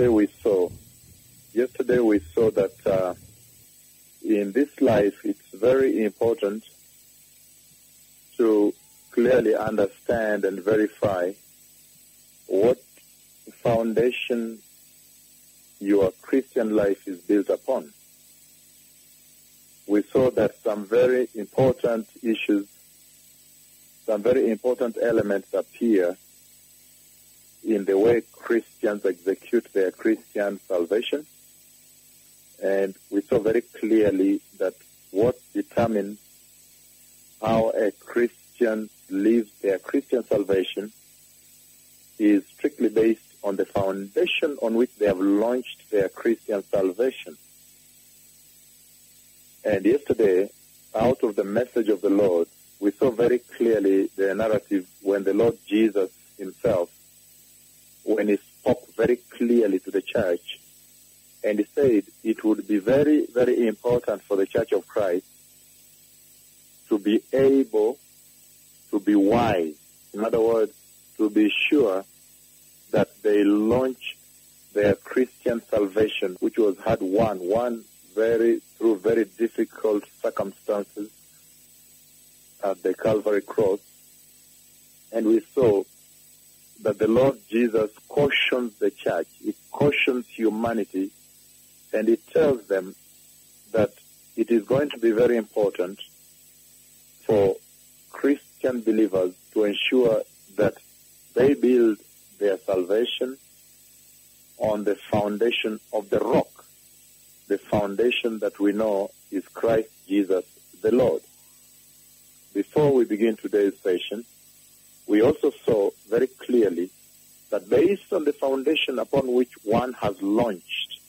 Yesterday we saw, yesterday we saw that uh, in this life it's very important to clearly understand and verify what foundation your Christian life is built upon. We saw that some very important issues, some very important elements appear in the way Christians execute their Christian salvation. And we saw very clearly that what determines how a Christian lives their Christian salvation is strictly based on the foundation on which they have launched their Christian salvation. And yesterday, out of the message of the Lord, we saw very clearly the narrative when the Lord Jesus himself, when he spoke very clearly to the church, and he said it would be very, very important for the Church of Christ to be able to be wise. In other words, to be sure that they launch their Christian salvation, which was had won, won very through very difficult circumstances at the Calvary cross. And we saw that the Lord Jesus cautions the church, he cautions humanity, and he tells them that it is going to be very important for Christian believers to ensure that they build their salvation on the foundation of the rock, the foundation that we know is Christ Jesus the Lord. Before we begin today's session, we also saw very clearly that based on the foundation upon which one has launched,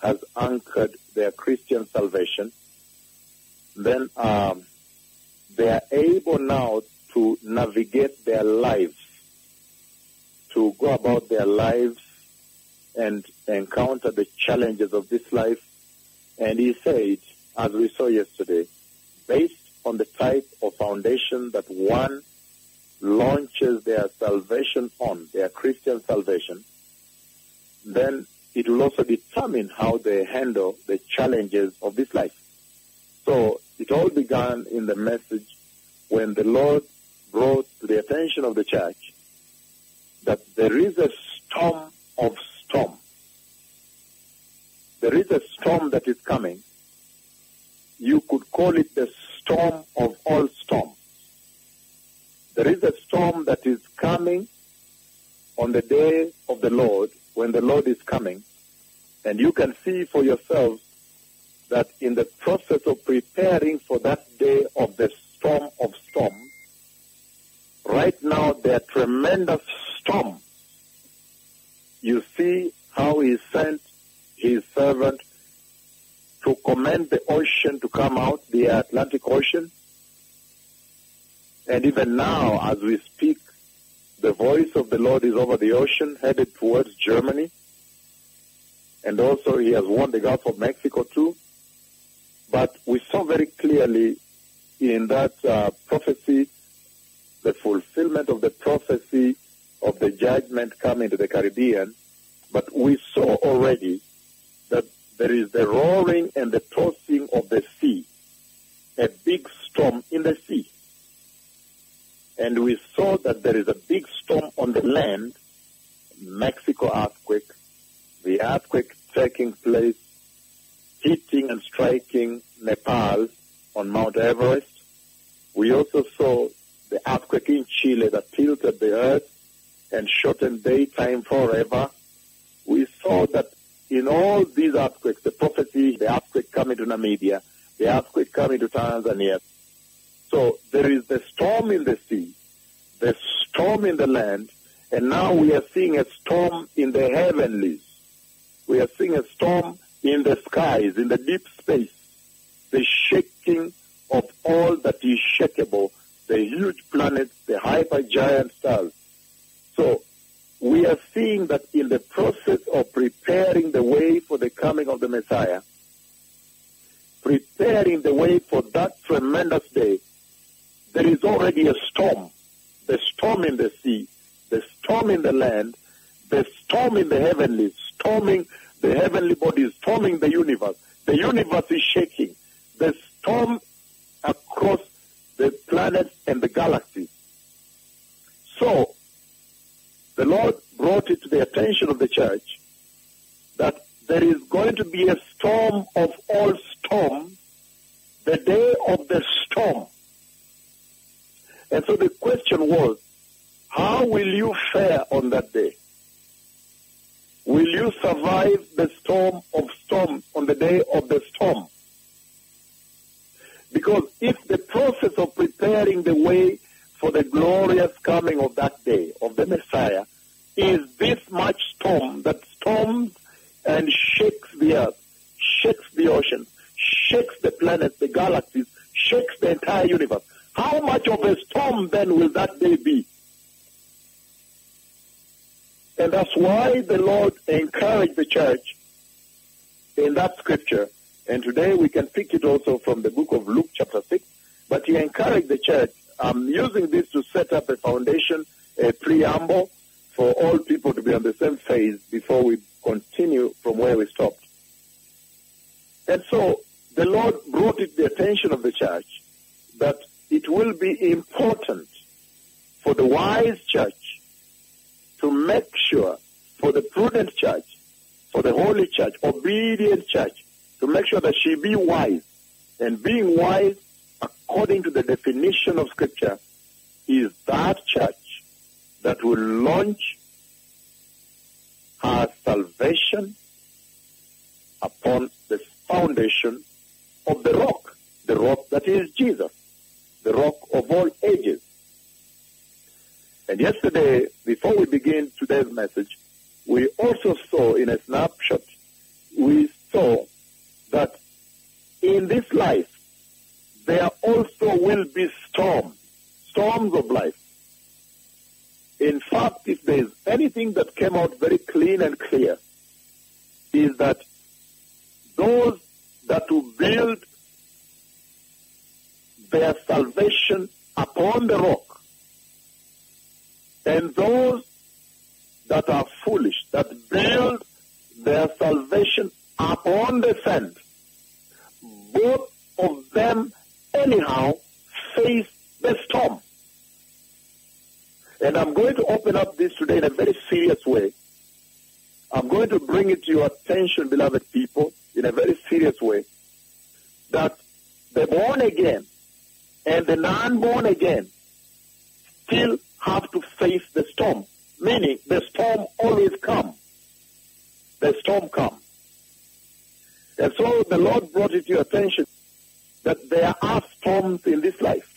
has anchored their Christian salvation, then um, they are able now to navigate their lives, to go about their lives and encounter the challenges of this life. And he said, as we saw yesterday, based on the type of foundation that one launches their salvation on, their Christian salvation, then it will also determine how they handle the challenges of this life. So it all began in the message when the Lord brought to the attention of the church that there is a storm of storm. There is a storm that is coming. You could call it the storm of all storms. There is a storm that is coming on the day of the Lord, when the Lord is coming. And you can see for yourselves that in the process of preparing for that day of the storm of storms, right now there are tremendous storms. You see how he sent his servant to command the ocean to come out, the Atlantic Ocean. And even now, as we speak, the voice of the Lord is over the ocean, headed towards Germany. And also he has warned the Gulf of Mexico too. But we saw very clearly in that uh, prophecy, the fulfillment of the prophecy of the judgment coming to the Caribbean. But we saw already that there is the roaring and the tossing of the sea, a big storm in the sea. And we saw that there is a big storm on the land, Mexico earthquake, the earthquake taking place, hitting and striking Nepal on Mount Everest. We also saw the earthquake in Chile that tilted the earth and shortened daytime forever. We saw that in all these earthquakes, the prophecy, the earthquake coming to Namibia, the earthquake coming to Tanzania. So there is the storm in the sea, the storm in the land, and now we are seeing a storm in the heavenlies. We are seeing a storm in the skies, in the deep space, the shaking of all that is shakeable, the huge planets, the hypergiant stars. So we are seeing that in the process of preparing the way for the coming of the Messiah, preparing the way for that tremendous day, there is already a storm. The storm in the sea, the storm in the land, the storm in the heavenlies, storming the heavenly bodies, storming the universe. The universe is shaking. The storm across the planets and the galaxies. So, the Lord brought it to the attention of the church that there is going to be a storm of all storms, the day of the storm. And so the question was, how will you fare on that day? Will you survive the storm of storms on the day of the storm? Because if the process of preparing the way for the glorious coming of that day, of the Messiah, is this much storm that storms and shakes the earth, shakes the ocean, shakes the planets, the galaxies, shakes the entire universe. How much of a storm then will that day be? And that's why the Lord encouraged the church in that scripture. And today we can pick it also from the book of Luke chapter 6. But he encouraged the church. I'm using this to set up a foundation, a preamble for all people to be on the same phase before we continue from where we stopped. And so the Lord brought it to the attention of the church that it will be important for the wise church to make sure, for the prudent church, for the holy church, obedient church, to make sure that she be wise. And being wise, according to the definition of Scripture, is that church that will launch her salvation upon the foundation of the rock, the rock that is Jesus, the rock of all ages. And yesterday, before we begin today's message, we also saw in a snapshot, we saw that in this life, there also will be storms, storms of life. In fact, if there is anything that came out very clean and clear, is that those that will build their salvation upon the rock and those that are foolish, that build their salvation upon the sand, both of them anyhow face the storm. And I'm going to open up this today in a very serious way. I'm going to bring it to your attention, beloved people, in a very serious way, that the born again and the non-born again still have to face the storm. Meaning, the storm always comes. The storm comes. And so the Lord brought it to your attention that there are storms in this life.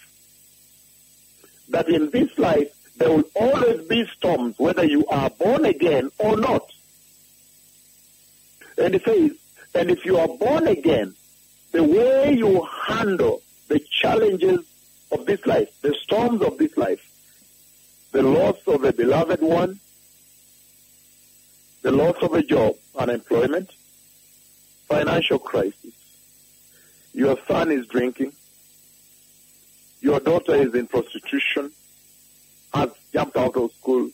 That in this life, there will always be storms, whether you are born again or not. And he says, and if you are born again, the way you handle challenges of this life, the storms of this life, the loss of a beloved one, the loss of a job, unemployment, financial crisis. Your son is drinking. Your daughter is in prostitution, has jumped out of school.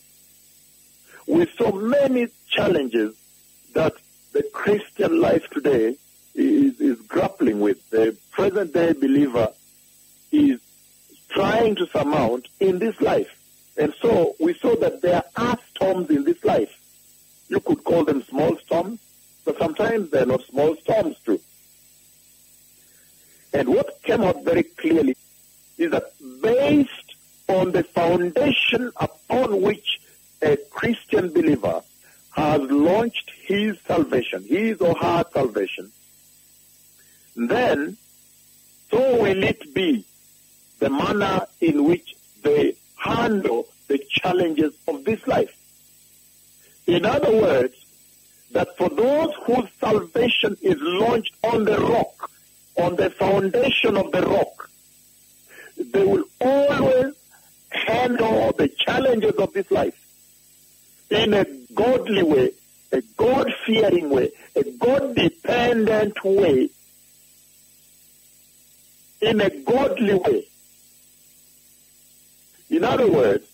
With so many challenges that the Christian life today is, is grappling with, the present day believer is trying to surmount in this life. And so we saw that there are storms in this life. You could call them small storms, but sometimes they're not small storms too. And what came out very clearly is that based on the foundation upon which a Christian believer has launched his salvation, his or her salvation, then so will it be the manner in which they handle the challenges of this life. In other words, that for those whose salvation is launched on the rock, on the foundation of the rock, they will always handle the challenges of this life in a godly way, a God-fearing way, a God-dependent way, in a godly way. In other words,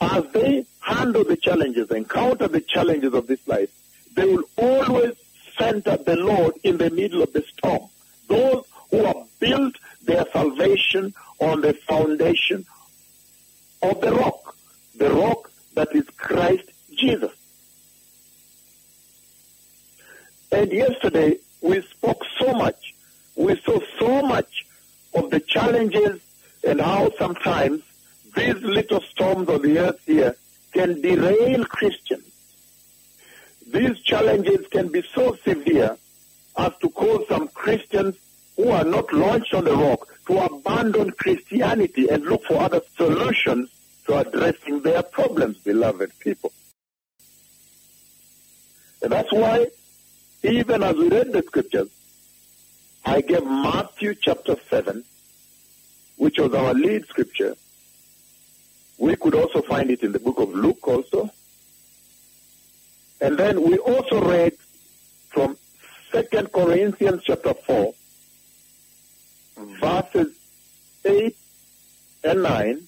as they handle the challenges, encounter the challenges of this life, they will always center the Lord in the middle of the storm. Those who have built their salvation on the foundation of the rock, the rock that is Christ Jesus. And yesterday we spoke so much, we saw so much of the challenges and how sometimes these little storms of the earth here can derail Christians. These challenges can be so severe as to cause some Christians who are not launched on the rock to abandon Christianity and look for other solutions to addressing their problems, beloved people. And that's why, even as we read the scriptures, I gave Matthew chapter 7, which was our lead scripture. We could also find it in the book of Luke also. And then we also read from 2 Corinthians chapter 4, verses 8 and 9,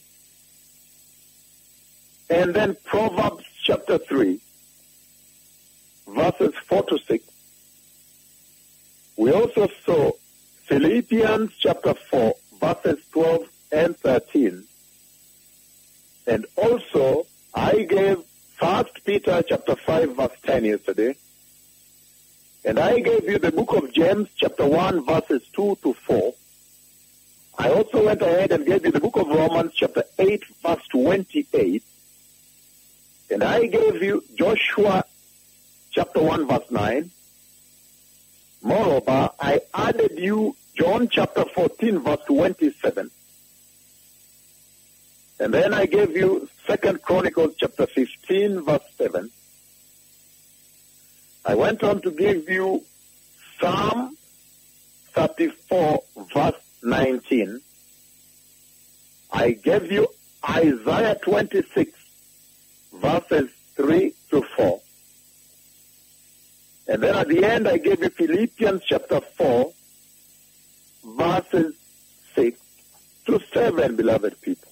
and then Proverbs chapter 3, verses 4 to 6. We also saw Philippians chapter 4, verses 12 and 13. And also, I gave First Peter chapter 5, verse 10 yesterday. And I gave you the book of James chapter 1, verses 2 to 4. I also went ahead and gave you the book of Romans chapter 8, verse 28. And I gave you Joshua chapter 1, verse 9. Moreover, I added you John chapter 14, verse 27. And then I gave you Second Chronicles chapter 15, verse 7. I went on to give you Psalm 34, verse 19. I gave you Isaiah 26, verses 3 to 4. And then at the end, I gave you Philippians chapter 4, verses 6 to 7, beloved people.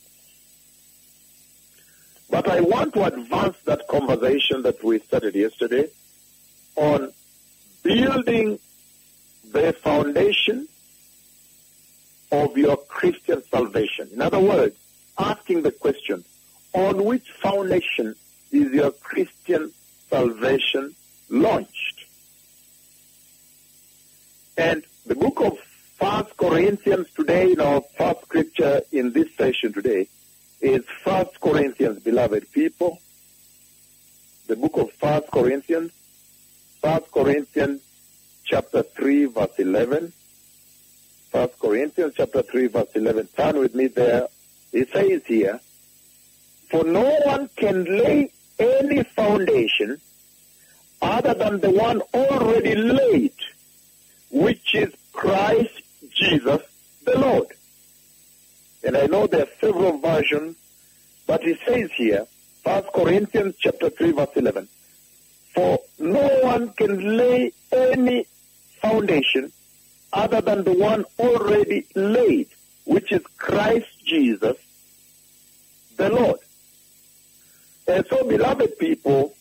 But I want to advance that conversation that we started yesterday on building the foundation of your Christian salvation. In other words, asking the question, on which foundation is your Christian salvation launched? And the book of First Corinthians today, in our first scripture in this session today, is First Corinthians, beloved people. The book of First Corinthians, First Corinthians chapter 3, verse 11. First Corinthians chapter 3, verse 11. Turn with me there. It says here, For no one can lay any foundation other than the one already laid, which is Christ Jesus the Lord. And I know there are several versions, but it says here, 1 Corinthians chapter 3 verse 11, For no one can lay any foundation other than the one already laid, which is Christ Jesus the Lord. And so, beloved people,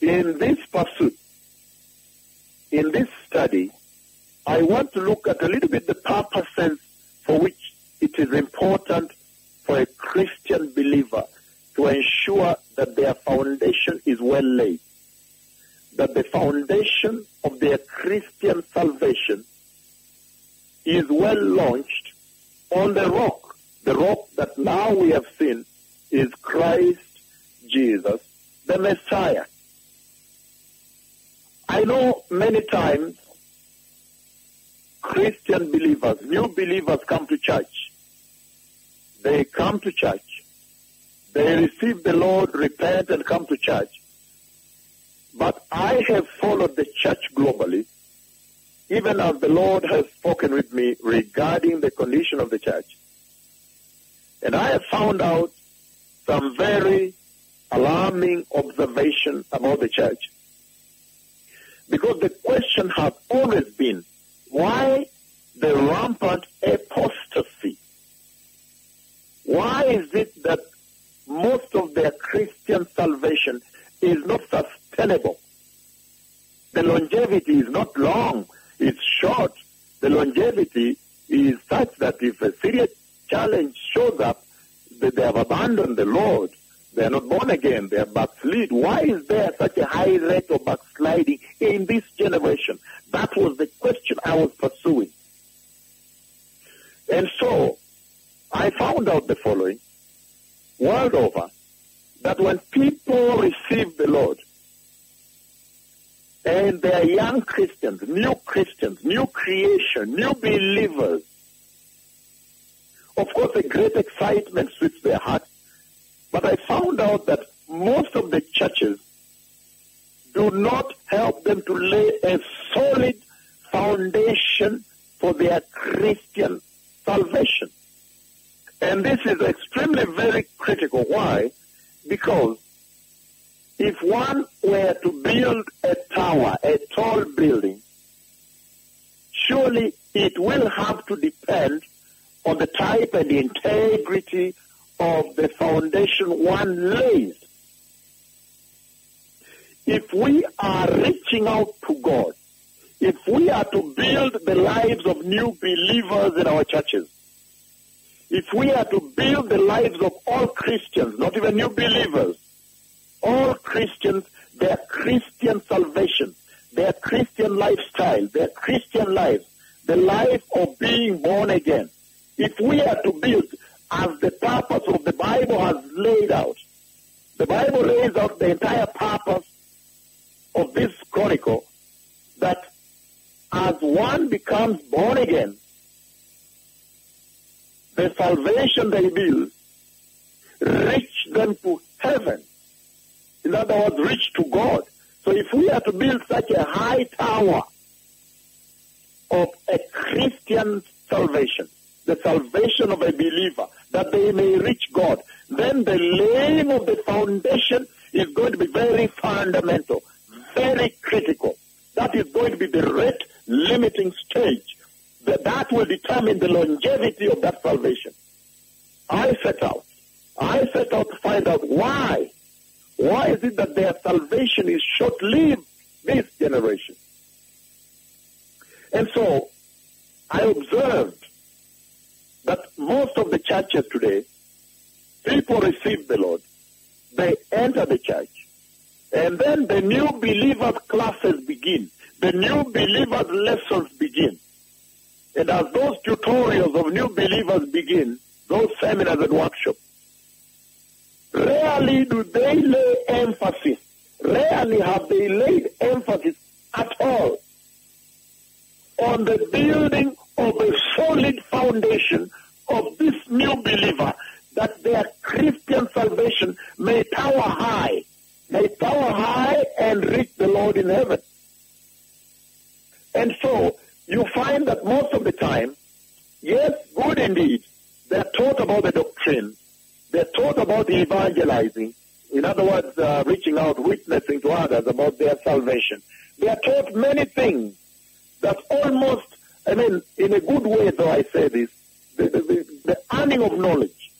in this pursuit, in this study, I want to look at a little bit the purposes for which it is important for a Christian believer to ensure that their foundation is well laid. That the foundation of their Christian salvation is well launched on the rock. The rock that now we have seen is Christ Jesus, the Messiah. I know many times Christian believers, new believers come to church. They come to church. They receive the Lord, repent, and come to church. But I have followed the church globally, even as the Lord has spoken with me regarding the condition of the church. And I have found out some very alarming observation about the church. Because the question has always been, why the rampant apostasy? Why is it that most of their Christian salvation is not sustainable. The longevity is not long, it's short. The longevity is such that if a serious challenge shows up, that they have abandoned the Lord, they are not born again, they are backslid. Why is there such a high rate of backsliding in this generation? That was the question I was pursuing. And so, I found out the following, world over, that when people receive the Lord, and they are young Christians, new Christians, new creation, new believers, of course a great excitement sweeps their hearts. But I found out that most of the churches do not help them to lay a solid foundation for their Christian salvation. And this is extremely very critical. Why? Because if one were to build a tower, a tall building, surely it will have to depend on the type and the integrity of the foundation one lays. If we are reaching out to God, if we are to build the lives of new believers in our churches, if we are to build the lives of all Christians, not even new believers, all Christians, their Christian salvation, their Christian lifestyle, their Christian life, the life of being born again, if we are to build as the purpose of the Bible has laid out, the Bible lays out the entire purpose of this chronicle that as one becomes born again, the salvation they build reach them to heaven. In other words, reach to God. So if we are to build such a high tower of a Christian salvation, the salvation of a believer, that they may reach God, then the laying of the foundation is going to be very fundamental, very critical. That is going to be the rate limiting stage. That, will determine the longevity of that salvation. I set out. I set out to find out why. Why is it that their salvation is short-lived this generation? And so I observed that most of the churches today, people receive the Lord, they enter the church, and then the new believers classes begin. The new believers lessons begin. And as those tutorials of new believers begin, those seminars and workshops, rarely do they lay emphasis, rarely have they laid emphasis at all on the building of a solid foundation of this new believer that their Christian salvation may tower high, may tower high and reach the Lord in heaven. And so you find that most of the time, yes, good indeed, they're taught about the doctrine, they're taught about evangelizing, in other words, uh, reaching out, witnessing to others about their salvation. They are taught many things that almost, I mean, in a good way, though I say this, the, the, the, the earning of knowledge.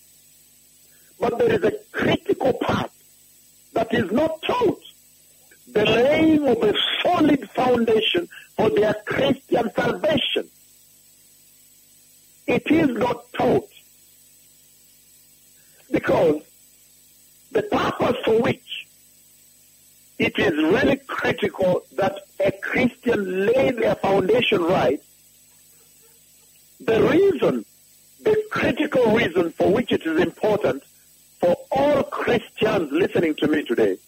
But there is a critical part that is not taught. The laying of a solid foundation for their Christian salvation. It is not taught. Because the purpose for which it is really critical that a Christian lay their foundation right, the reason, the critical reason for which it is important for all Christians listening to me today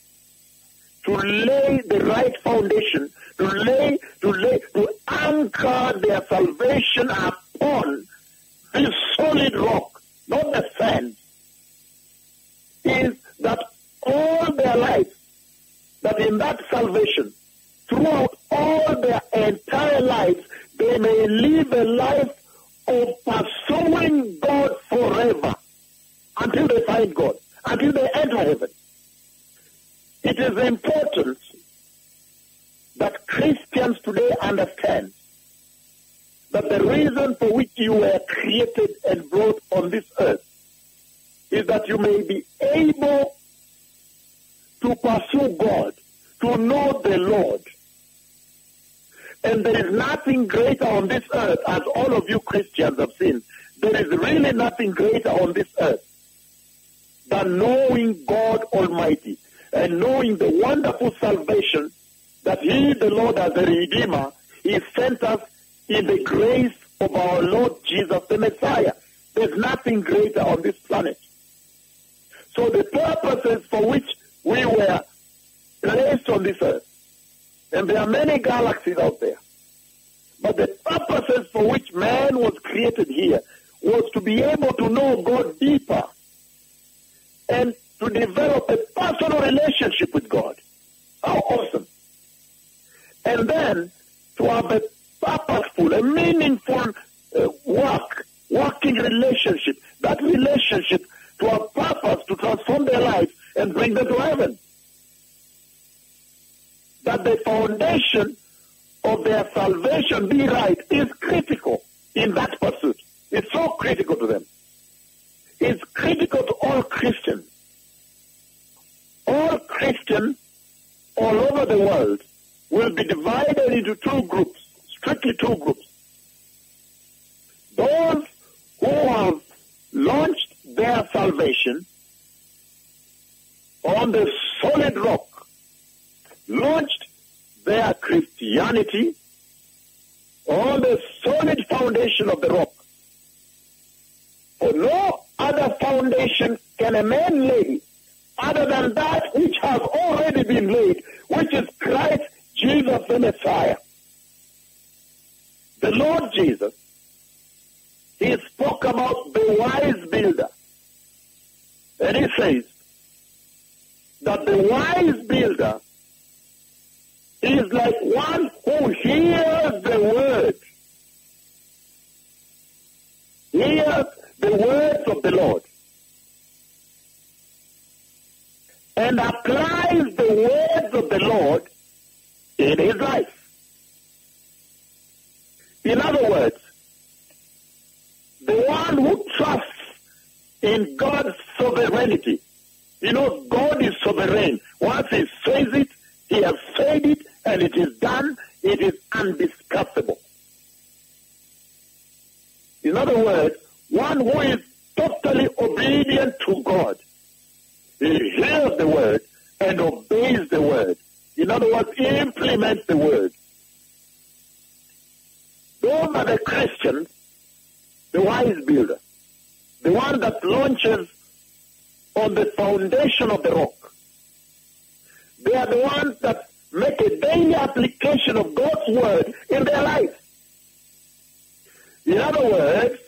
to lay the right foundation, to lay, to lay, to anchor their salvation upon this solid rock, not the sand, is that all their life, that in that salvation, throughout all their entire lives, they may live a life of pursuing God forever until they find God, until they enter heaven. It is important that Christians today understand that the reason for which you were created and brought on this earth is that you may be able to pursue God, to know the Lord. And there is nothing greater on this earth, as all of you Christians have seen, there is really nothing greater on this earth than knowing God Almighty and knowing the wonderful salvation that He, the Lord, as a Redeemer, He sent us in the grace of our Lord Jesus, the Messiah. There's nothing greater on this planet. So the purposes for which we were placed on this earth, and there are many galaxies out there, but the purposes for which man was created here was to be able to know God deeper and to develop a personal relationship with God. How awesome. And then to have a purposeful, a meaningful uh, work, working relationship. That relationship to have purpose to transform their life and bring them to heaven. That the foundation of their salvation be right is critical in that pursuit. It's so critical to them. It's critical to all Christians. All Christians all over the world will be divided into two groups, strictly two groups. Those who have launched their salvation on the solid rock, launched their Christianity on the solid foundation of the rock. For no other foundation can a man lay other than that which has already been laid, which is Christ Jesus the Messiah. The Lord Jesus, he spoke about the wise builder. And he says that the wise builder is like one who hears the word. Hears the words of the Lord. And applies the words of the Lord in his life. In other words, the one who trusts in God's sovereignty. You know, God is sovereign. Once he says it, he has said it, and it is done. It is undiscussable. In other words, one who is totally obedient to God. He hears the word and obeys the word. In other words, implement the word. Those are the Christians, the wise builder, the one that launches on the foundation of the rock. They are the ones that make a daily application of God's word in their life. In other words,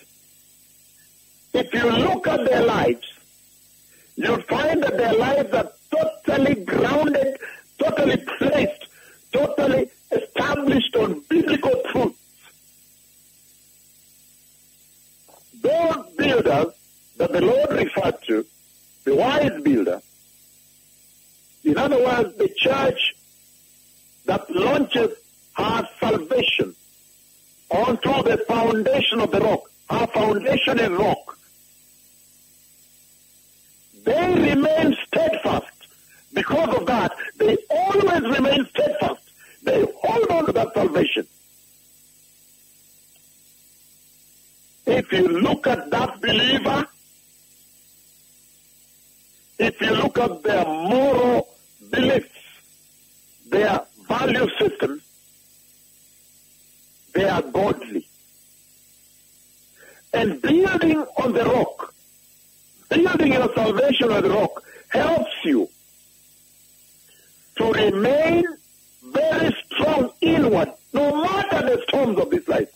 if you look at their lives, you'll find that their lives are totally grounded, totally placed, totally established on biblical truths. Those builders that the Lord referred to, the wise builder, in other words, the church that launches her salvation onto the foundation of the rock. Our foundation is rock. They remain steadfast. Because of that, they always remain steadfast. They hold on to that salvation. If you look at that believer, if you look at their moral beliefs, their value system, they are godly. And building on the rock, building your salvation on the rock helps you to remain very strong inward, no matter the storms of this life.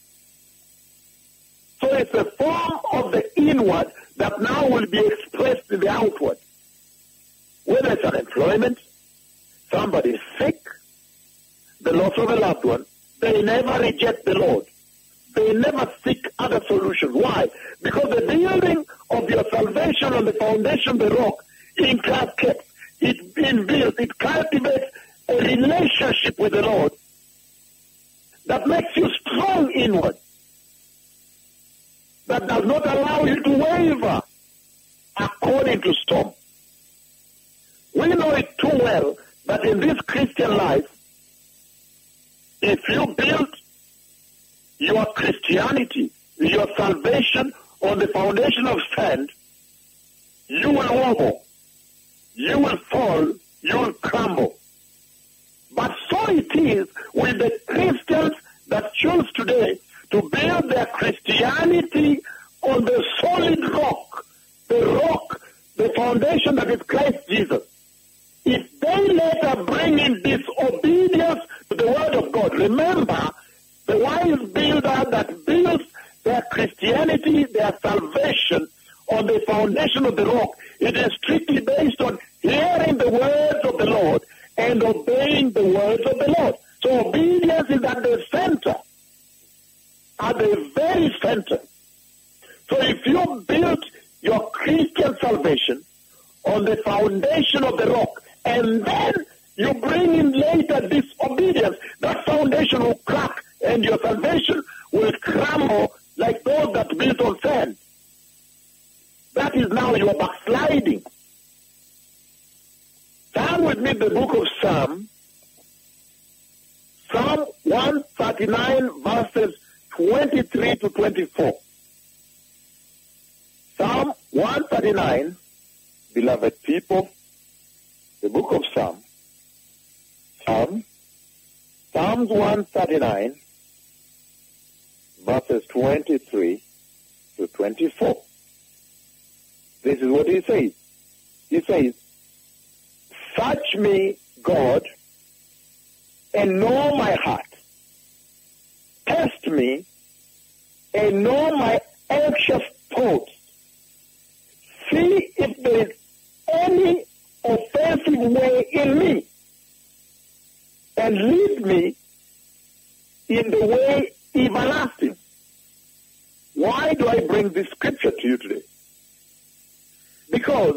So it's a form of the inward that now will be expressed in the outward. Whether it's unemployment, somebody sick, the loss of a loved one, they never reject the Lord. They never seek other solutions. Why? Because the building of your salvation on the foundation the rock inculcates, it inbuilds, it cultivates a relationship with the Lord that makes you strong inward, that does not allow you to waver according to storm. We know it too well that in this Christian life, if you build your Christianity, your salvation on the foundation of sand, you will wobble, you will fall, you will crumble. But so it is with the Christians that choose today to build their Christianity on the solid rock, the rock, the foundation that is Christ Jesus. If they later bring in disobedience to the word of God, remember the wise builder that builds their Christianity, their salvation on the foundation of the rock, it is strictly based on hearing the words of the Lord and obeying the words of the Lord. So obedience is at the center, at the very center. So if you build your Christian salvation on the foundation of the rock, and then you bring in later disobedience, that foundation will crack and your salvation will crumble like those that built on sand. That is now your backsliding. Turn with me the book of Psalm, Psalm 139 verses 23 to 24. Psalm 139, beloved people, the book of Psalm, Psalm, Psalms 139, verses 23 to 24. This is what he says. He says, Search me, God, and know my heart. Test me and know my anxious thoughts. See if there is any offensive way in me and lead me in the way everlasting. Why do I bring this scripture to you today? Because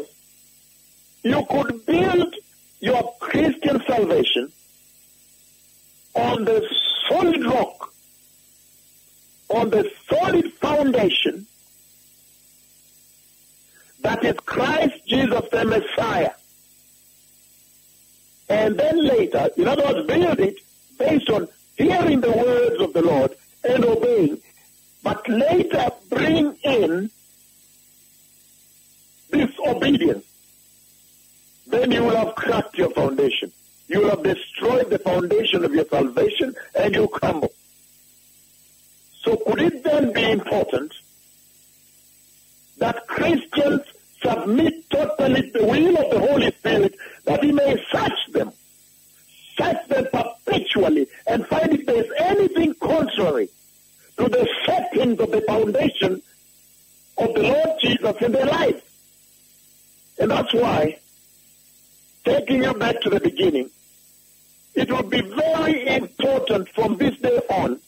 you could build your Christian salvation on the solid rock, on the solid foundation that is Christ Jesus the Messiah. And then later, in other words, build it based on hearing the words of the Lord and obeying, but later bring in disobedience. Then you will have cracked your foundation. You will have destroyed the foundation of your salvation and you crumble. So could it then be important that Christians submit totally to the will of the Holy Spirit that He may search them, search them perpetually, and find if there is anything contrary to the settings of the foundation of the Lord Jesus in their life. And that's why, taking you back to the beginning, it will be very important from this day on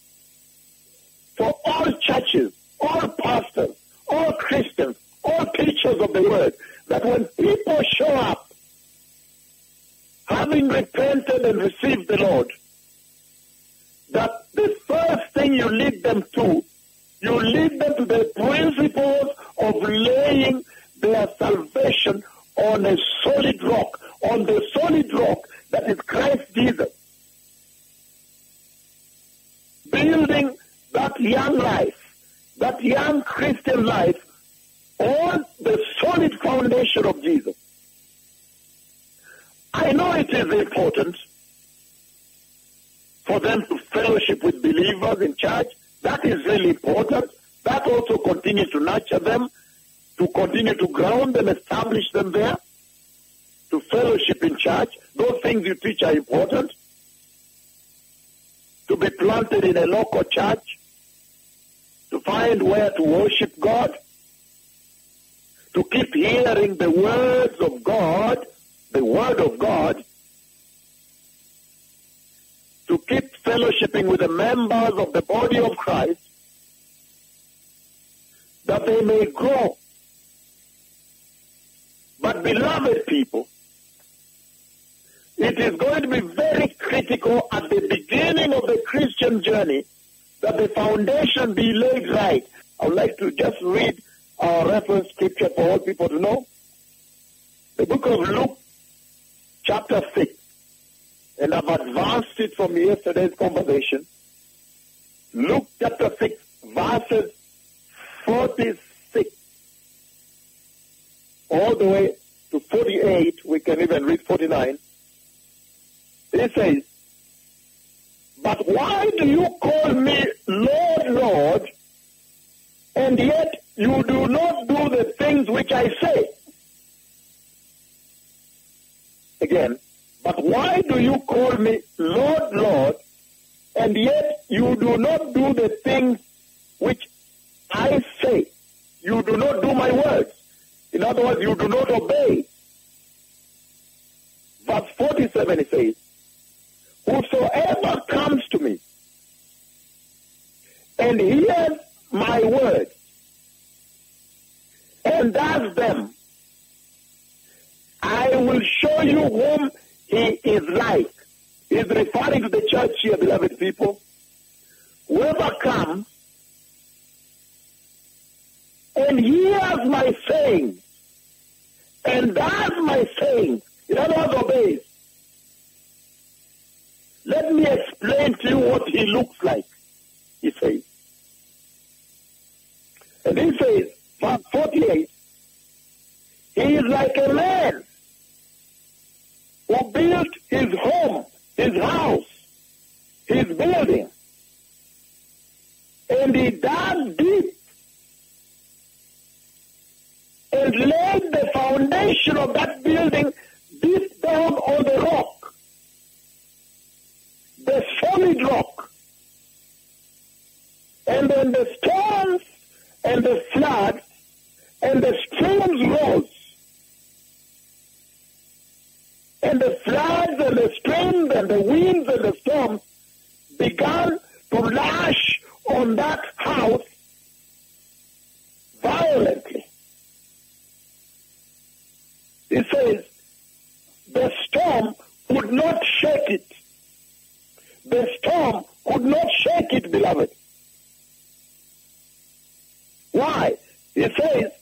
for all churches, all pastors, all Christians, all teachers of the word, that when people show up, having repented and received the Lord, that the first thing you lead them to, you lead them to the principles of laying their salvation on a solid rock, on the solid rock that is Christ Jesus. Building that young life, that young Christian life on the solid foundation of Jesus. I know it is important for them to fellowship with believers in church. That is really important. That also continues to nurture them, to continue to ground them, establish them there, to fellowship in church. Those things you teach are important. To be planted in a local church, to find where to worship God, to keep hearing the words of God, the word of God, to keep fellowshipping with the members of the body of Christ, that they may grow. But beloved people, it is going to be very critical at the beginning of the Christian journey that the foundation be laid right. I would like to just read our reference scripture for all people to know. The book of Luke, chapter 6, and I've advanced it from yesterday's conversation. Luke chapter 6, verses 46, all the way to 48. We can even read 49. It says, But why do you call me Lord, Lord, and yet you do not do the things which I say? Again, but why do you call me Lord, Lord, and yet you do not do the things which I say? You do not do my words. In other words, you do not obey. Verse 47 it says, Whosoever comes to me and hears my words and does them, I will show you whom he is like. He's referring to the church here, beloved people. Whoever comes and hears my saying and does my saying, in other words, obeys. Let me explain to you what he looks like, he says. And he says, verse 48, he is like a man who built his home, his house, his building, and he dug deep and laid the foundation of that building deep down on the rock, the solid rock. And then the storms and the floods and the streams rose. And the floods and the streams and the winds and the storms began to lash on that house It says, the storm could not shake it. The storm could not shake it, beloved. Why? It says,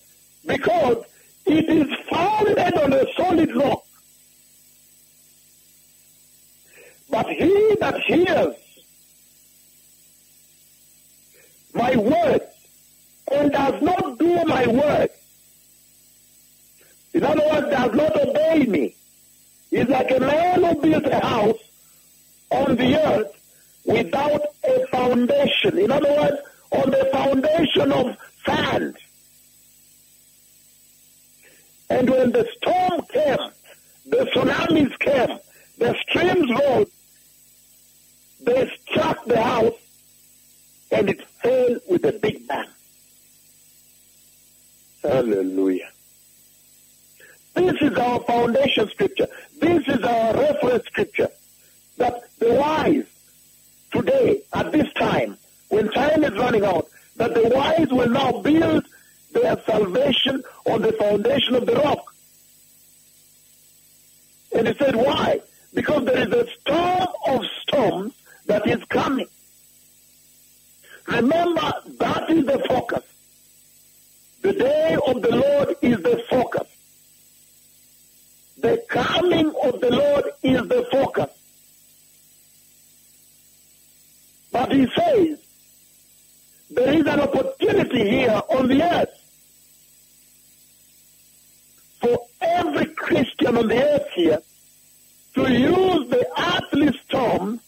because it is founded on a solid rock. But he that hears my words and does not do my words, in other words, does not obey me, is like a man who built a house on the earth without a foundation. In other words, on the foundation of sand. And when the storm came, the tsunamis came, the streams rose, they struck the house, and it fell with a big bang. Hallelujah. This is our foundation scripture. This is our reference scripture. That the wise today, at this time, when time is running out, that the wise will now build their salvation on the foundation of the rock. And he said, why? Because there is a storm of storms that is coming. Remember, that is the focus. The day of the Lord is the focus. The coming of the Lord is the focus. But he says, there is an opportunity here on the earth for every Christian on the earth here to use the earthly storm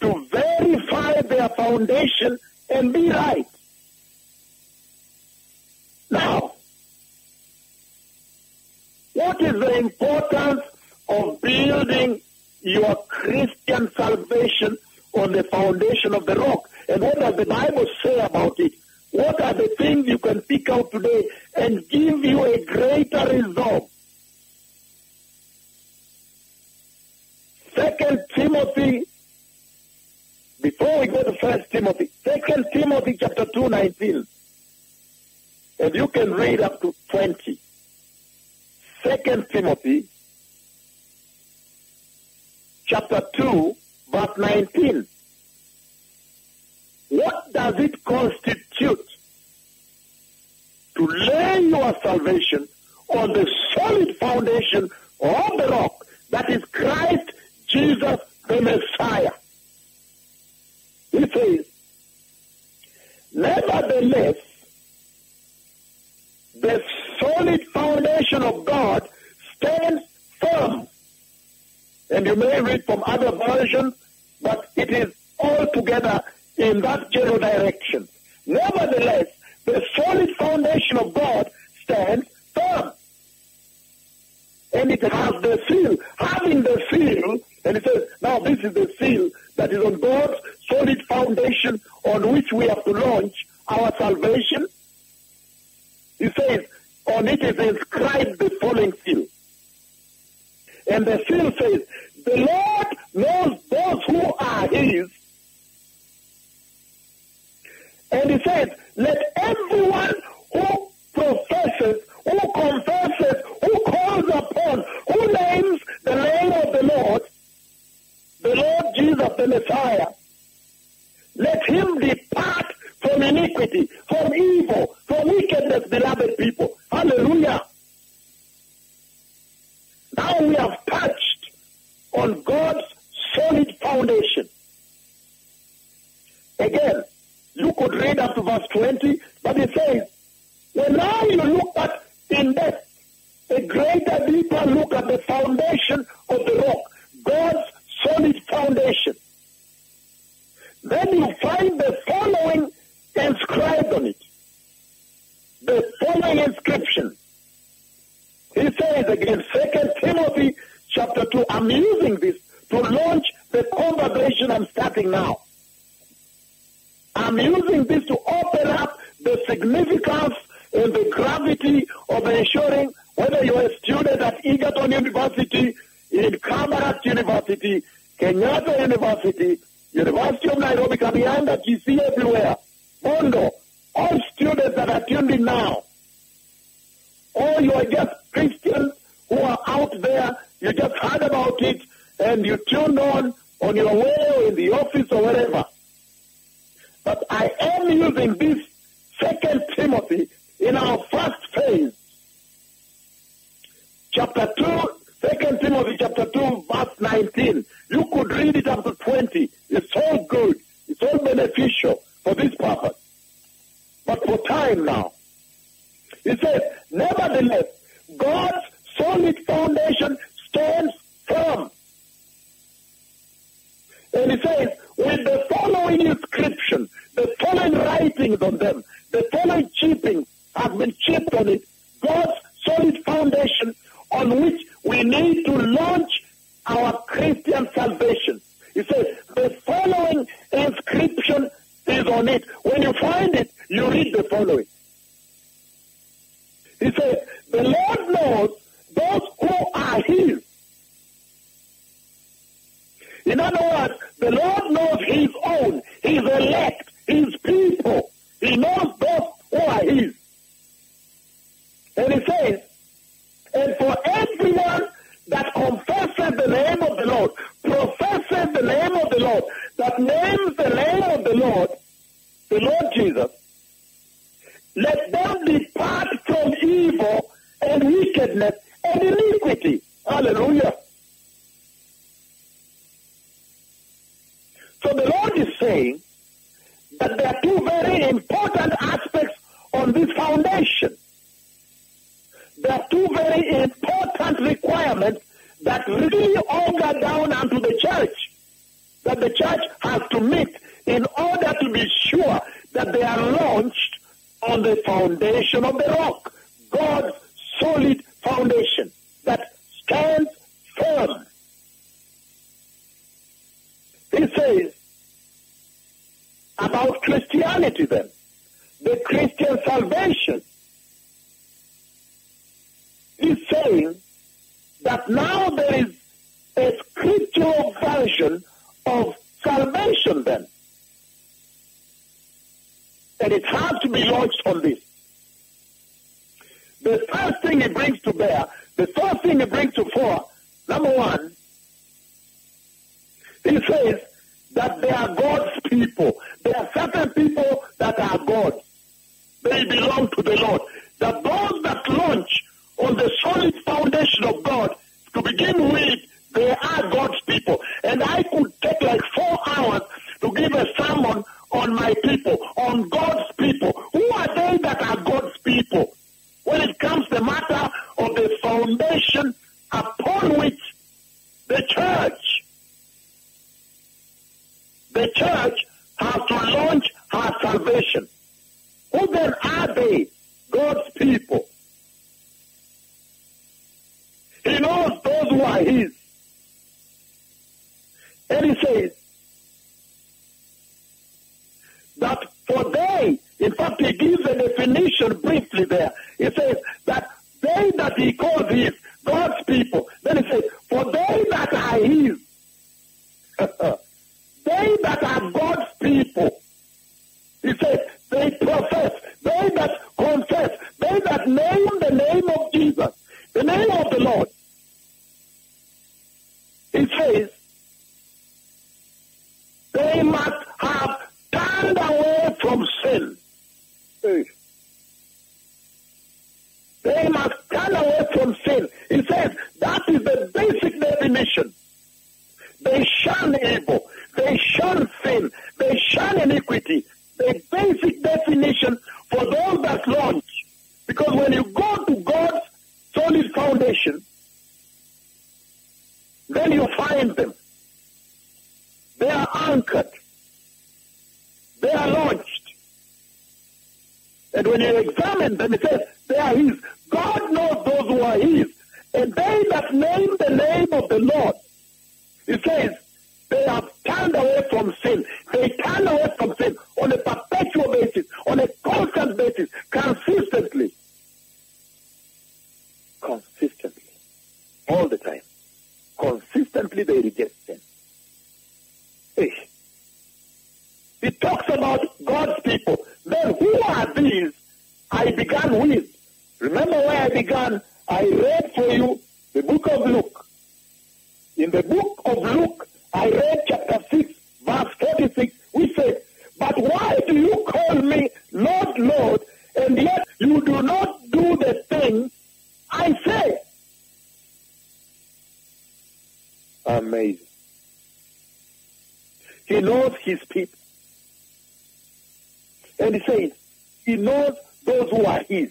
to verify their foundation and be right. Now, what is the importance of building your Christian salvation on the foundation of the rock? And what does the Bible say about it? What are the things you can pick out today and give you a greater result? Second Timothy, before we go to First Timothy, Second Timothy chapter 2, 19. And you can read up to 20. Second Timothy chapter 2, verse 19. What does it constitute to lay your salvation on the solid foundation of the rock? That is Christ Jesus the Messiah. He says, Nevertheless, the solid foundation of God stands firm. And you may read from other versions, but it is altogether in that general direction. Nevertheless, the solid foundation of God stands firm. And it has the seal. Having the seal, and it says, now this is the seal that is on God's solid foundation on which we have to launch our salvation. He says, on it is inscribed the following seal. And the seal says, the Lord knows those who are his. And he says, let everyone who professes, who confesses, who calls upon, who names the name of the Lord, the Lord Jesus the Messiah, let him depart from iniquity, from evil, from wickedness, beloved people. Hallelujah. Now we have touched on God's solid foundation. Again, you could read up to verse 20, but it says, when now you look at in depth, a greater, deeper look at the foundation of the rock, God's solid foundation, then you find the following inscribed on it. The following inscription. He says again, Second Timothy chapter 2, I'm using this to launch the conversation I'm starting now. I'm using this to open up the significance and the gravity of ensuring whether you're a student at Egerton University, in Kabarak University, Kenyatta University, University of Nairobi, Kabianga, GC everywhere, Bondo, all students that are tuned in now, or you are just Christians who are out there, you just heard about it, and you tuned on on your way or in the office or wherever. But I am using this second Timothy in our first phase. Chapter 2, Second Timothy chapter 2, verse 19. You could read it up to 20. It's all good. It's all beneficial for this purpose. But for time now. He says, nevertheless, God's solid foundation stands firm. And he says, with the following inscription, the following writings on them, the following chipping has been chipped on it, God's solid foundation on which we need to launch our Christian salvation. He says, the following inscription is on it. When you find it, you read the following. He says, the Lord knows those who are his. In other words, the Lord knows his own, his elect, his people. He knows those who are his. And he says, and for everyone that confesses the name of the Lord, professes the name of the Lord, that names the name of the Lord, the Lord Jesus, let them depart from evil and wickedness and iniquity. Hallelujah. So the Lord is saying that there are two very important aspects on this foundation. There are two very important requirements that really auger down unto the church that the church has to meet in order to be sure that they are launched on the foundation of the rock, God's solid foundation that stands firm. He says about Christianity then, the Christian salvation. He's saying that now there is a scriptural version of salvation then. It has to be launched on this. The first thing he brings to bear, the first thing he brings to fore, number one, he says that they are God's people. There are certain people that are God's. They belong to the Lord. That those that launch on the solid foundation of God, to begin with, they are God's people. And I could take like four hours to give a sermon on my people, on God's people. Who are they that are God's people? When it comes to the matter of the foundation upon which the church, the church has to launch her salvation. Who then are they? God's people. He knows those who are his. And he says that for they, in fact, he gives a definition briefly there. He says that they that he calls his, God's people. Then he says, for they that are his, they that are God's people. He says, they profess, they that confess, they that name the name of Jesus, the name of the Lord. He says, they must have turned away from sin. They must turn away from sin. He says that is the basic definition. They shun evil. They shun sin. They shun iniquity. The basic definition for those that launch. Because when you go to God's solid foundation, then you find them. They are anchored. They are launched. And when you examine them, it says they are His. God knows those who are His. And they that name the name of the Lord, it says, they have turned away from sin. They turn away from sin on a perpetual basis, on a constant basis, consistently. Consistently. All the time. Consistently they reject sin. Hey. It talks about God's people. Then who are these I began with? Remember where I began? I read for you the book of Luke. In the book of Luke, I read chapter 6, verse 46, we said, But why do you call me Lord, Lord, and yet you do not do the thing I say? Amazing. He knows his people. And he says, he knows those who are his.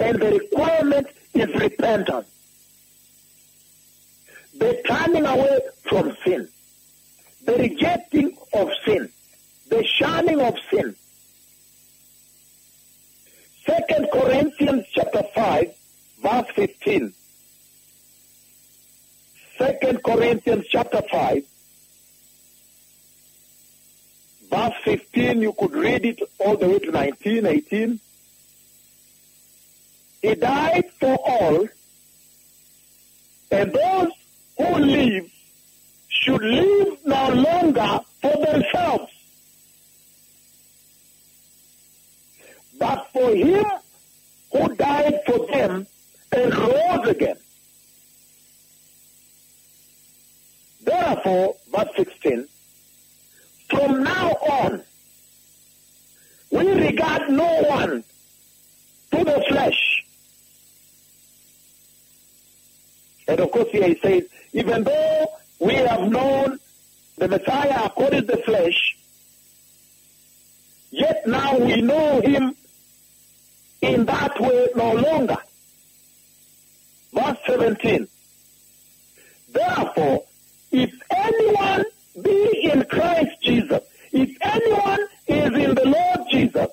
And the requirement is repentance. The turning away from sin. The rejecting of sin. The shunning of sin. Second Corinthians chapter 5, verse 15. Second Corinthians chapter 5, verse 15, you could read it all the way to 19, 18. He died for all, and those who live should live no longer for themselves, but for him who died for them and rose again. Therefore, verse 16, from now on, we regard no one to the flesh. And of course, here he says, even though we have known the Messiah according to the flesh, yet now we know him in that way no longer. Verse 17. Therefore, if anyone be in Christ Jesus, if anyone is in the Lord Jesus,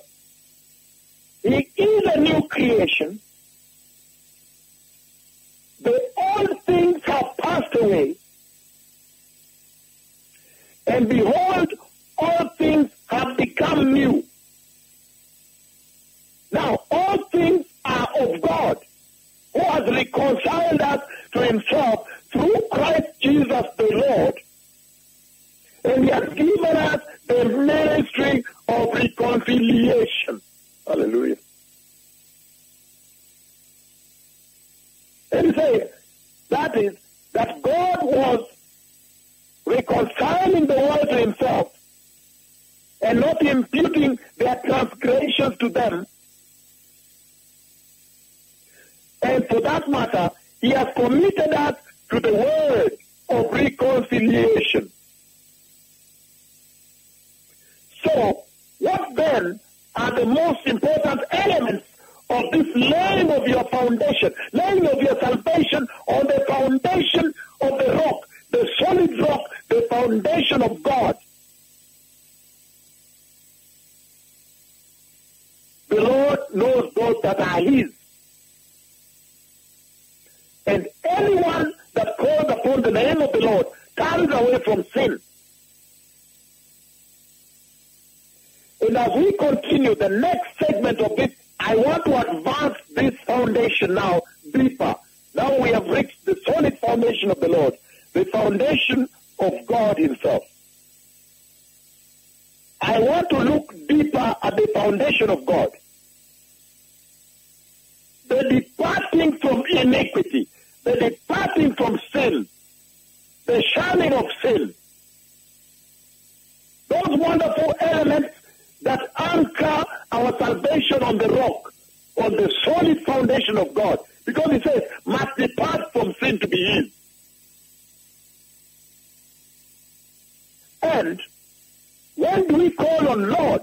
he is a new creation. The old things have passed away. And behold, all things have become new. Now, all things are of God, who has reconciled us to himself through Christ Jesus the Lord. And he has given us the ministry of reconciliation. Hallelujah. And he says, that is, that God was reconciling the world to himself and not imputing their transgressions to them. And for that matter, he has committed us to the word of reconciliation. So, what then are the most important elements of this laying of your foundation, laying of your salvation on the foundation of the rock, the solid rock, the foundation of God? The Lord knows those that are His. And anyone that calls upon the name of the Lord turns away from sin. And as we continue the next segment of this, I want to advance this foundation now deeper. Now we have reached the solid foundation of the Lord, the foundation of God Himself. I want to look deeper at the foundation of God. The departing from iniquity, the departing from sin, the shunning of sin. Those wonderful elements that anchor our salvation on the rock, on the solid foundation of God. Because he says, must depart from sin to be healed. And when do we call on Lord?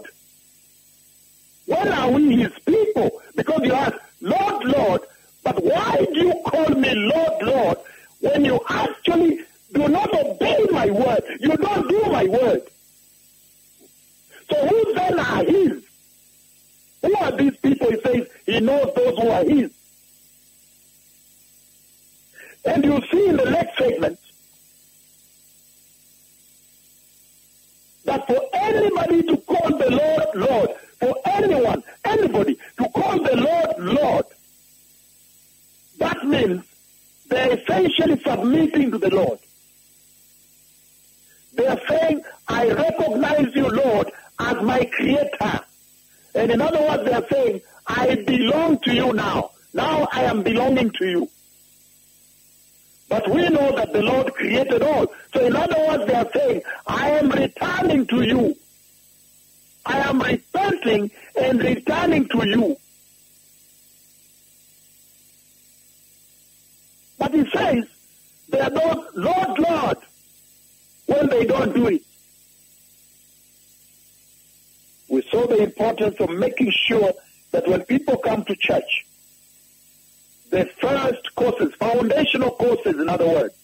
When are we his people? Because you ask, Lord, Lord, but why do you call me Lord, Lord, when you actually do not obey my word? You don't do my word. So who then are his? Who are these people? He says he knows those who are his. And you see in the next segment that for anybody to call the Lord Lord, for anyone, anybody to call the Lord Lord, that means they're essentially submitting to the Lord. They are saying, I recognize you, Lord, as my creator. And in other words, they are saying, I belong to you now. Now I am belonging to you. But we know that the Lord created all. So in other words, they are saying, I am returning to you. I am repenting and returning to you. But he says, they are those, Lord, Lord, when they don't do it. We saw the importance of making sure that when people come to church, the first courses, foundational courses, in other words,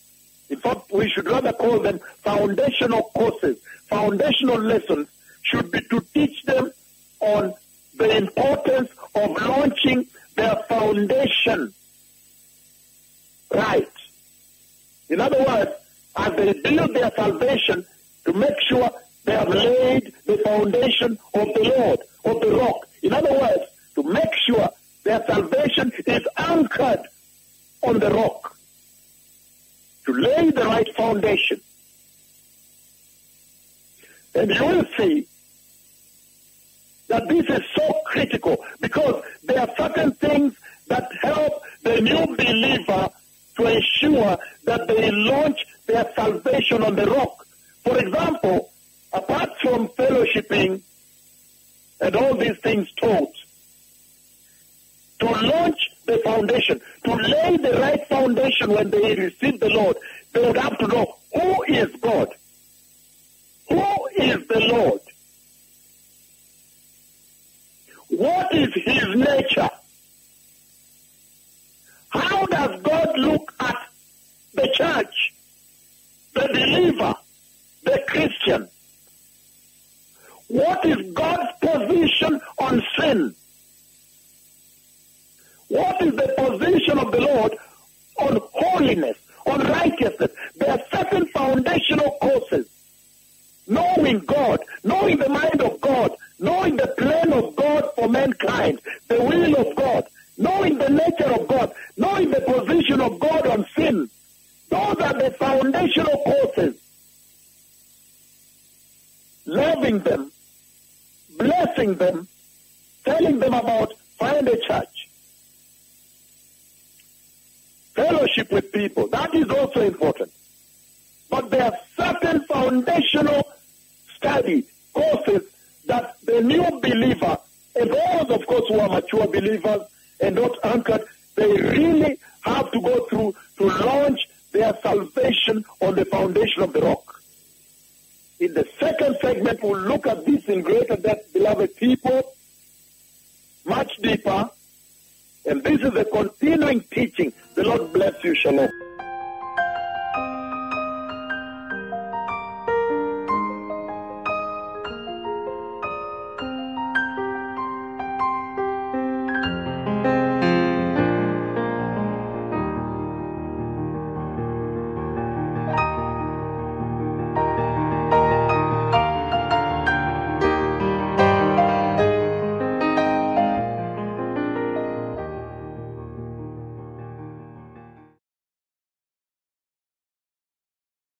in fact, we should rather call them foundational courses, foundational lessons, should be to teach them on the importance of launching their foundation right. In other words, as they build their salvation, to make sure they have laid the foundation of the Lord, of the rock. In other words, to make sure their salvation is anchored on the rock. To lay the right foundation. And you will see that this is so critical because there are certain things that help the new believer to ensure that they launch their salvation on the rock. For example, apart from fellowshipping and all these things taught, to launch the foundation, to lay the right foundation when they receive the Lord, they would have to know who is God? Who is the Lord? What is his nature? How does God look at the church, the believer, the Christian? What is God's position on sin? What is the position of the Lord on holiness, on righteousness? There are certain foundational courses. Knowing God, knowing the mind of God, knowing the plan of God for mankind, the will of God, knowing the nature of God, knowing the position of God on sin. Those are the foundational courses. Loving them, blessing them, telling them about find a church. people. That is also important. But there are certain foundational study courses that the new believer, and those, of course, who are mature believers and not anchored, they really have to go through to launch their salvation on the foundation of the rock. In the second segment, we'll look at this in greater depth, beloved people, much deeper, and this is a continuing teaching. The Lord bless you. Shalom.